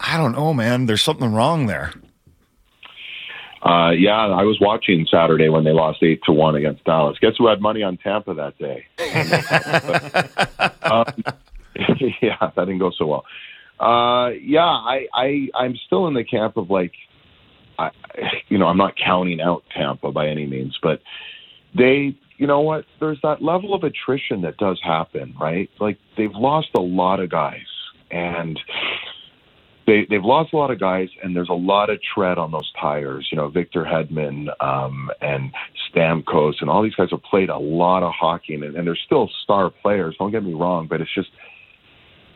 I don't know, man. There's something wrong there. Uh, yeah, I was watching Saturday when they lost eight to one against Dallas. Guess who had money on Tampa that day? *laughs* um, *laughs* yeah, that didn't go so well. Uh, yeah, I, I, I'm still in the camp of like, I, you know, I'm not counting out Tampa by any means, but they, you know what? There's that level of attrition that does happen, right? Like they've lost a lot of guys, and they they've lost a lot of guys, and there's a lot of tread on those tires. You know, Victor Hedman um, and Stamkos, and all these guys have played a lot of hockey, and, and they're still star players. Don't get me wrong, but it's just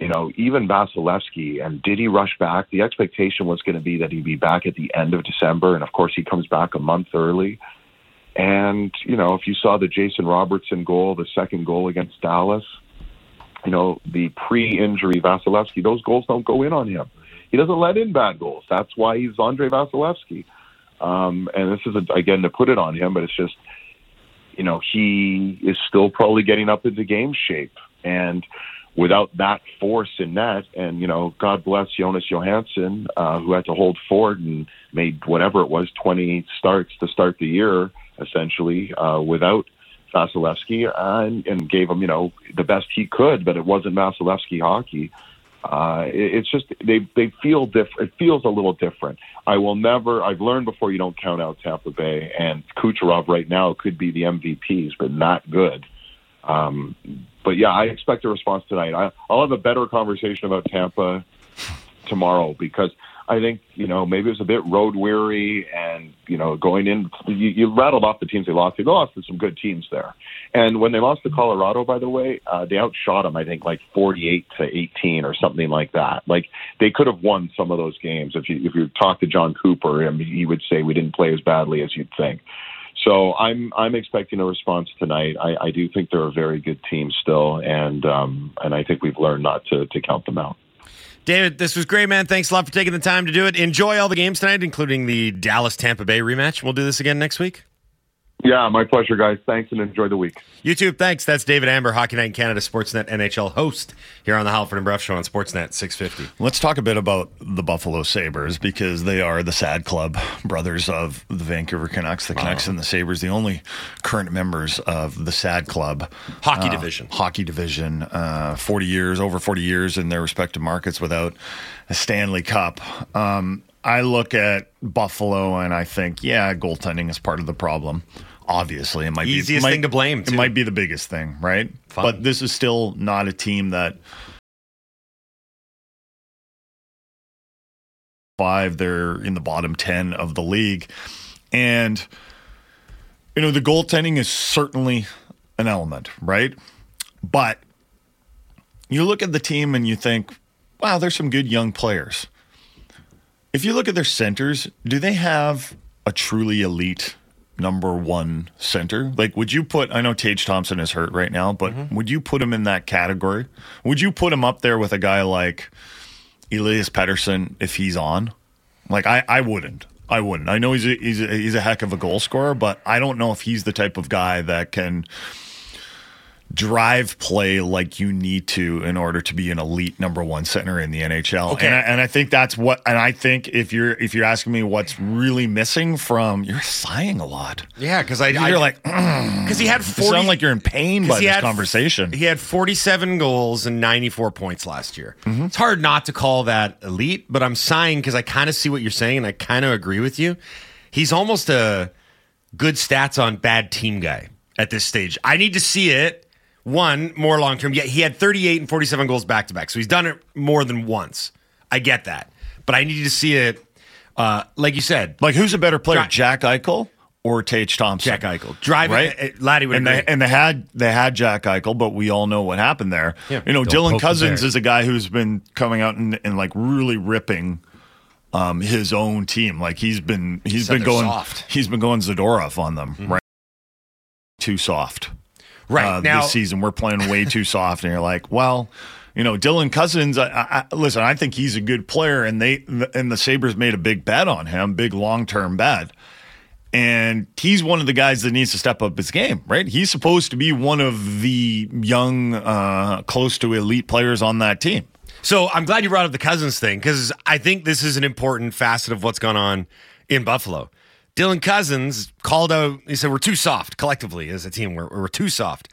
you know, even Vasilevskiy, and did he rush back? The expectation was going to be that he'd be back at the end of December, and of course, he comes back a month early. And, you know, if you saw the Jason Robertson goal, the second goal against Dallas, you know, the pre injury Vasilevskiy, those goals don't go in on him. He doesn't let in bad goals. That's why he's Andrei Vasilevskiy. Um, and this isn't, again, to put it on him, but it's just, you know, he is still probably getting up into game shape. And, without that force in net, and you know, God bless Jonas Johansson, uh, who had to hold Ford and made whatever it was, twenty starts to start the year, essentially, uh, without Vasilevskiy, and, and gave him, you know, the best he could, but it wasn't Vasilevskiy hockey. Uh, it, it's just they they feel different. It feels a little different. I will never. I've learned before you don't count out Tampa Bay and Kucherov right now could be the MVPs, but not good. Um, but yeah, I expect a response tonight. I, I'll have a better conversation about Tampa tomorrow because I think you know maybe it was a bit road weary, and you know going in, you, you rattled off the teams they lost. They lost to some good teams there, and when they lost to Colorado, by the way, uh, they outshot them. I think like forty-eight to eighteen or something like that. Like they could have won some of those games if you if you talk to Jon Cooper, I mean, he would say we didn't play as badly as you'd think. So I'm I'm expecting a response tonight. I, I do think they're a very good team still, and um, and I think we've learned not to to count them out. David, this was great, man. Thanks a lot for taking the time to do it. Enjoy all the games tonight, including the Dallas Tampa Bay rematch. We'll do this again next week. Yeah, my pleasure, guys. Thanks and enjoy the week. YouTube, thanks. That's David Amber, Hockey Night in Canada, Sportsnet NHL host here on the Halford and Brough Show on Sportsnet 650. Let's talk a bit about the Buffalo Sabres because they are the sad club brothers of the Vancouver Canucks. The Canucks and the Sabres, the only current members of the sad club Hockey uh, division. Hockey division. Uh, 40 years, over 40 years in their respective markets without a Stanley Cup. Um, I look at Buffalo and I think, yeah, goaltending is part of the problem. Obviously, it might Easiest be might- thing to blame, It might be the biggest thing, right? Fine. But this is still not a team that five. They're in the bottom 10 of the league. And, you know, the goaltending is certainly an element, right? But you look at the team and you think, wow, there's some good young players. If you look at their centers, do they have a truly elite number one center? Like, would you put, I know Tage Thompson is hurt right now, but mm-hmm. would you put him in that category? Would you put him up there with a guy like Elias Pettersson if he's on? Like, I, I wouldn't. I wouldn't. I know he's a, he's a, he's a heck of a goal scorer, but I don't know if he's the type of guy that can drive play like you need to in order to be an elite number one center in the NHL. Okay. And I, and I think that's what and I think if you're if you're asking me what's really missing from you're sighing a lot. Yeah, because I, You're I like *clears throat* *clears throat* because he had you sound like you're in pain by this had- conversation. He had 47 goals and 94 points last year. Mm-hmm. It's hard not to call that elite, but I'm sighing because I kind of see what you're saying and I kind of agree with you. He's almost a good stats on bad team guy at this stage. I need to see it. One more long term. Yet he had 38 and 47 goals back to back, so he's done it more than once. I get that, but I need to see it. Uh, like you said, Like who's a better player, Dri- Jack Eichel or Tage Thompson? Jack Eichel. Driving, right? uh, uh, Laddie would and agree. they, and they had they had Jack Eichel, but we all know what happened there. Yeah. You know, Don't Dylan Cozens is a guy who's been coming out and, and like really ripping um, his own team. Like he's been he's Said been going soft. Mm-hmm. he's been going Zadorov on them, right? Too soft, Right uh, now, this season we're playing way too soft, and you're like, well. You know, Dylan Cozens. I, I, listen, I think he's a good player, and they and the Sabres made a big bet on him, big long term bet. And he's one of the guys that needs to step up his game, right? He's supposed to be one of the young, uh, close to elite players on that team. So I'm glad you brought up the Cozens thing because I think this is an important facet of what's gone on in Buffalo. Dylan Cozens called out, he said, We're too soft collectively as a team. We're, we're too soft.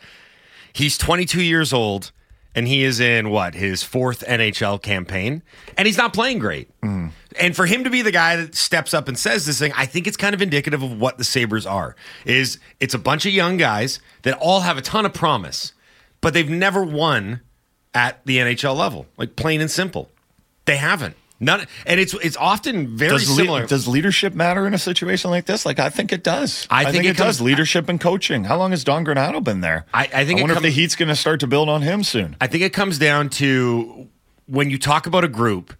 He's 22 years old and he is in what, his fourth NHL campaign, and he's not playing great. Mm. And for him to be the guy that steps up and says this thing, I think it's kind of indicative of what the Sabres are. Is it's a bunch of young guys that all have a ton of promise, but they've never won at the NHL level. Like plain and simple. They haven't. None and it's it's often very does, le- similar. does leadership matter in a situation like this? Like, I think it does. I think it, it comes- does. Leadership and coaching. How long has Don Granato been there? I- I think it wonder if the Heat's going to start to build on him soon. I think it comes down to when you talk about a group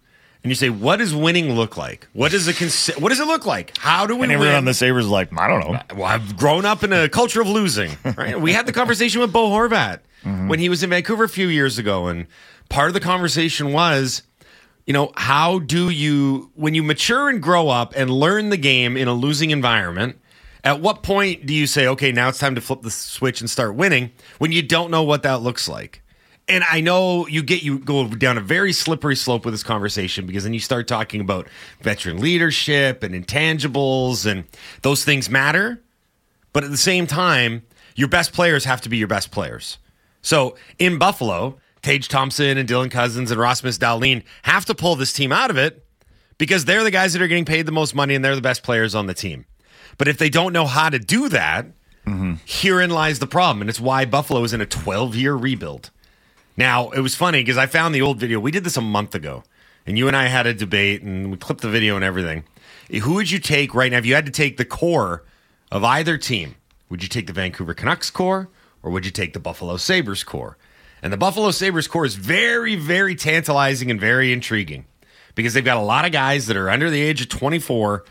and you say, "What does winning look like? What does it consi- What does it look like? How do we And everyone win?" on the Sabres like, I don't know. Well, I've grown up in a culture of losing. Right? we had the conversation with Bo Horvat *laughs* mm-hmm. when he was in Vancouver a few years ago, and part of the conversation was, you know, how do you, when you mature and grow up and learn the game in a losing environment, at what point do you say, okay, now it's time to flip the switch and start winning when you don't know what that looks like? And I know you get you go down a very slippery slope with this conversation because then you start talking about veteran leadership and intangibles and those things matter. But at the same time, your best players have to be your best players. So in Buffalo, Tage Thompson and Dylan Cozens and Rasmus Dahlin have to pull this team out of it because they're the guys that are getting paid the most money and they're the best players on the team. But if they don't know how to do that, mm-hmm. herein lies the problem. And it's why Buffalo is in a 12 year rebuild. Now, it was funny because I found the old video. We did this a month ago, and you and I had a debate, and we clipped the video and everything. Who would you take right now? If you had to take the core of either team, would you take the Vancouver Canucks core or would you take the Buffalo Sabres core? And the Buffalo Sabres core is very, very tantalizing and very intriguing because they've got a lot of guys that are under the age of 24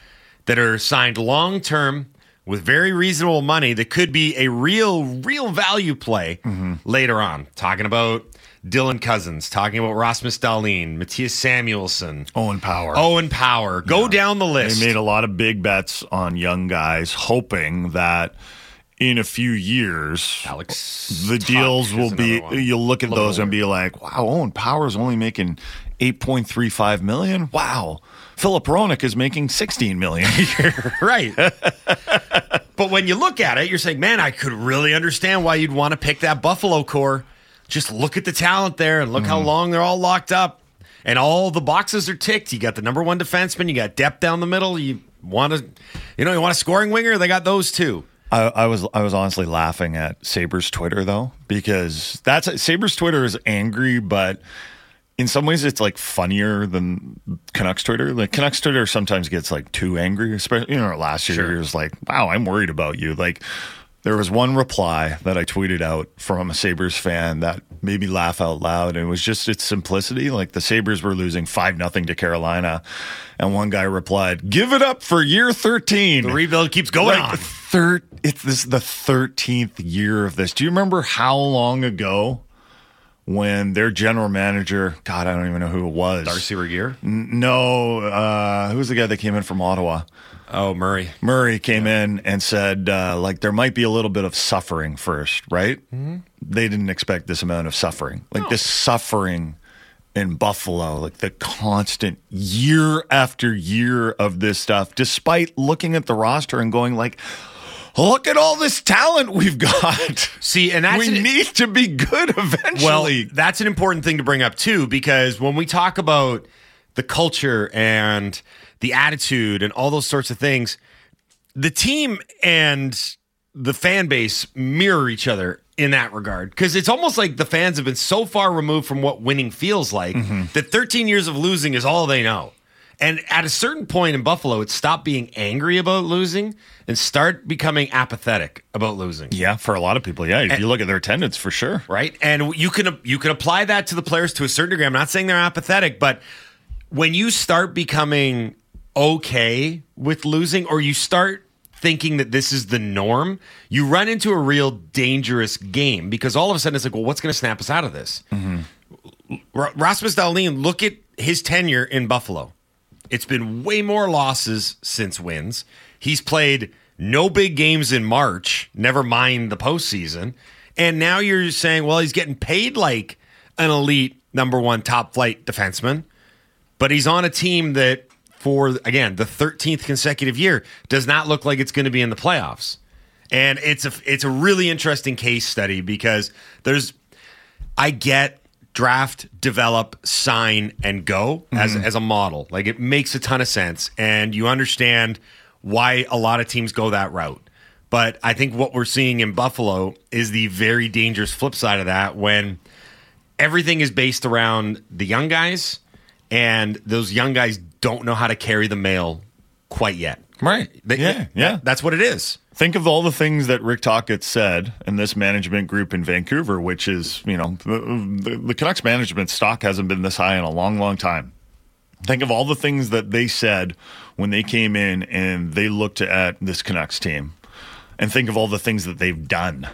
that are signed long term with very reasonable money that could be a real, real value play mm-hmm. later on. Talking about Dylan Cozens, talking about Rasmus Dahlin, Mattias Samuelsson, Owen Power. Owen Power. Go down the list. They made a lot of big bets on young guys, hoping that in a few years, Alex, the Tuch deals will be. one. You'll look at those and be like, "Wow, Owen Power's only making eight point three five million. Wow, Filip Hronek is making sixteen million a year. *laughs* right. but when you look at it, you're saying, man, I could really understand why you'd want to pick that Buffalo core. Just look at the talent there and look how mm-hmm. long they're all locked up. And all the boxes are ticked. You got the number one defenseman, you got depth down the middle. You want to, you know, you want a scoring winger? They got those too. I, I was I was honestly laughing at Sabre's Twitter though because that's Sabre's Twitter is angry, but in some ways it's like funnier than Canucks Twitter. Like Canucks Twitter sometimes gets like too angry. Especially you know last year it was like, wow, I'm worried about you. Like there was one reply that I tweeted out from a Sabres fan that made me laugh out loud. And it was just its simplicity. Like the Sabres were losing 5 nothing to Carolina. And one guy replied, Give it up for year 13. The rebuild keeps going Like, on. Thir- it's this the 13th year of this. Do you remember how long ago when their general manager, God, I don't even know who it was. Darcy Regier? N- No, uh, who was the guy that came in from Ottawa? Oh, Murray. Murray came in and said, uh, like, there might be a little bit of suffering first, right? Mm-hmm. They didn't expect this amount of suffering. Like, this suffering in Buffalo, like the constant year after year of this stuff, despite looking at the roster and going, like, look at all this talent we've got. See, and that's we an- need to be good eventually. Well, that's an important thing to bring up too, because when we talk about the culture and the attitude and all those sorts of things, the team and the fan base mirror each other in that regard. Because it's almost like the fans have been so far removed from what winning feels like mm-hmm. that 13 years of losing is all they know. And at a certain point in Buffalo, it stopped being angry about losing and start becoming apathetic about losing. yeah, for a lot of people, yeah. If you look at their attendance, for sure. right? And you can you can apply that to the players to a certain degree. I'm not saying they're apathetic, but when you start becoming okay with losing, or you start thinking that this is the norm, you run into a real dangerous game because all of a sudden it's like, well, what's going to snap us out of this? Mm-hmm. R- Rasmus Dahlin, look at his tenure in Buffalo. It's been way more losses since wins. He's played no big games in March, never mind the postseason. And now you're saying, well, he's getting paid like an elite number one top flight defenseman, but he's on a team that, for again, the 13th consecutive year, does not look like it's going to be in the playoffs. And it's a it's a really interesting case study because there's I get draft, develop, sign, and go as Mhm. as a model. Like it makes a ton of sense, and you understand why a lot of teams go that route. But I think what we're seeing in Buffalo is the very dangerous flip side of that when everything is based around the young guys, and those young guys don't know how to carry the mail quite yet. Right. They- yeah, yeah. That's what it is. Think of all the things that Rick Tocchet said in this management group in Vancouver, which is, you know, the, the, the Canucks management stock hasn't been this high in a long, long time. Think of all the things that they said when they came in and they looked at this Canucks team. And think of all the things that they've done.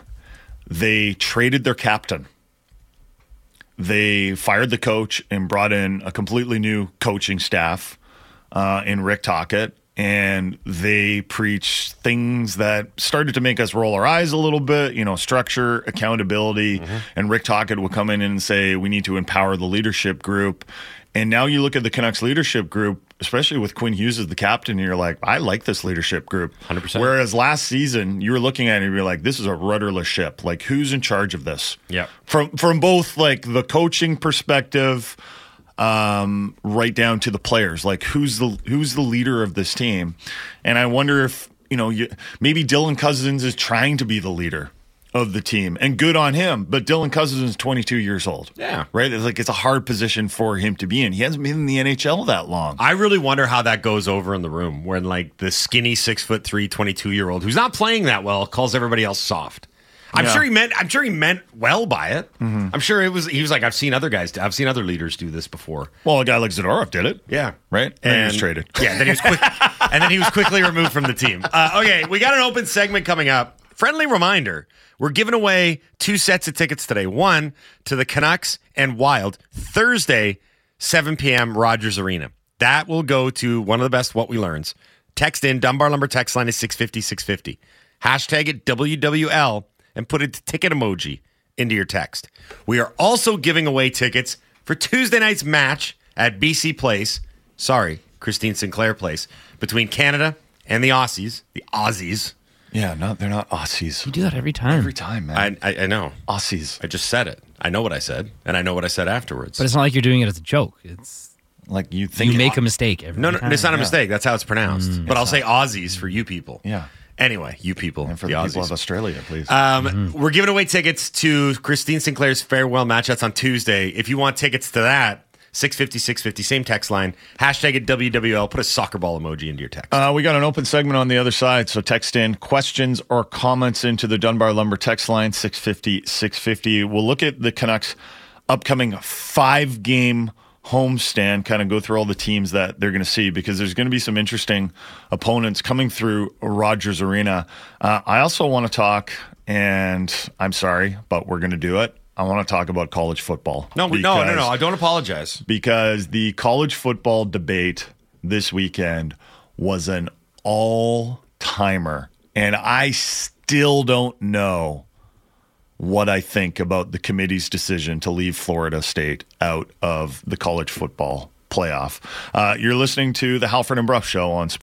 They traded their captain. They fired the coach and brought in a completely new coaching staff uh, in Rick Tocchet. And they preached things that started to make us roll our eyes a little bit, you know, structure, accountability. And Rick Tocchet would come in and say, we need to empower the leadership group. And now you look at the Canucks leadership group, especially with Quinn Hughes as the captain, you're like, I like this leadership group. 100%. Whereas last season, you were looking at it and you're like, this is a rudderless ship. Like, who's in charge of this? Yeah. From from both like the coaching perspective, um, right down to the players. Like, who's the who's the leader of this team? And I wonder if you know, you, maybe Dylan Cozens is trying to be the leader of the team, and good on him. But Dylan Cozens is 22 years old. Yeah. right. It's like it's a hard position for him to be in. He hasn't been in the NHL that long. I really wonder how that goes over in the room when like the skinny six foot three, 22 year old who's not playing that well calls everybody else soft. I'm Yeah. sure he meant I'm sure he meant well by it. I'm sure it was he was like, I've seen other guys I've seen other leaders do this before. Well, a guy like Zadorov did it. Yeah. Right? And, he was traded. Yeah, then he was quick *laughs* and then he was quickly removed from the team. Uh, okay, we got an open segment coming up. Friendly reminder. We're giving away two sets of tickets today. One to the Canucks and Wild Thursday, 7 p.m. Rogers Arena. That will go to one of the best what we learns. Text in Dunbar Lumber text line is 650 650. hashtag it WWL, and put a ticket emoji into your text. We are also giving away tickets for Tuesday night's match at BC Place. Sorry, Christine Sinclair Place between Canada and the Aussies. The Aussies. Yeah, no, they're not Aussies. You do that every time. Every time, man. I, I, I know. Aussies. I just said it. I know what I said, and I know what I said afterwards. But it's not like you're doing it as a joke. It's like you think you make a mistake every time. no, no, time. it's not a Yeah. mistake. That's how it's pronounced. but I'll say Aussies for you people. Yeah. Anyway, you people. And for the, people of Australia, please. Um, We're giving away tickets to Christine Sinclair's farewell match. That's on Tuesday. If you want tickets to that, 650, 650, same text line. Hashtag it WWL. Put a soccer ball emoji into your text. Uh, we got an open segment on the other side, so text in questions or comments into the Dunbar Lumber text line 650 650. We'll look at the Canucks' upcoming five game homestand, kind of go through all the teams that they're going to see because there's going to be some interesting opponents coming through Rogers Arena. Uh, I also want to talk, and I'm sorry, but we're going to do it. I want to talk about college football. no, no, no, no. I don't apologize. because the college football debate this weekend was an all timer. And I still don't know what I think about the committee's decision to leave Florida State out of the college football playoff. Uh, you're listening to the Halford and Brough Show on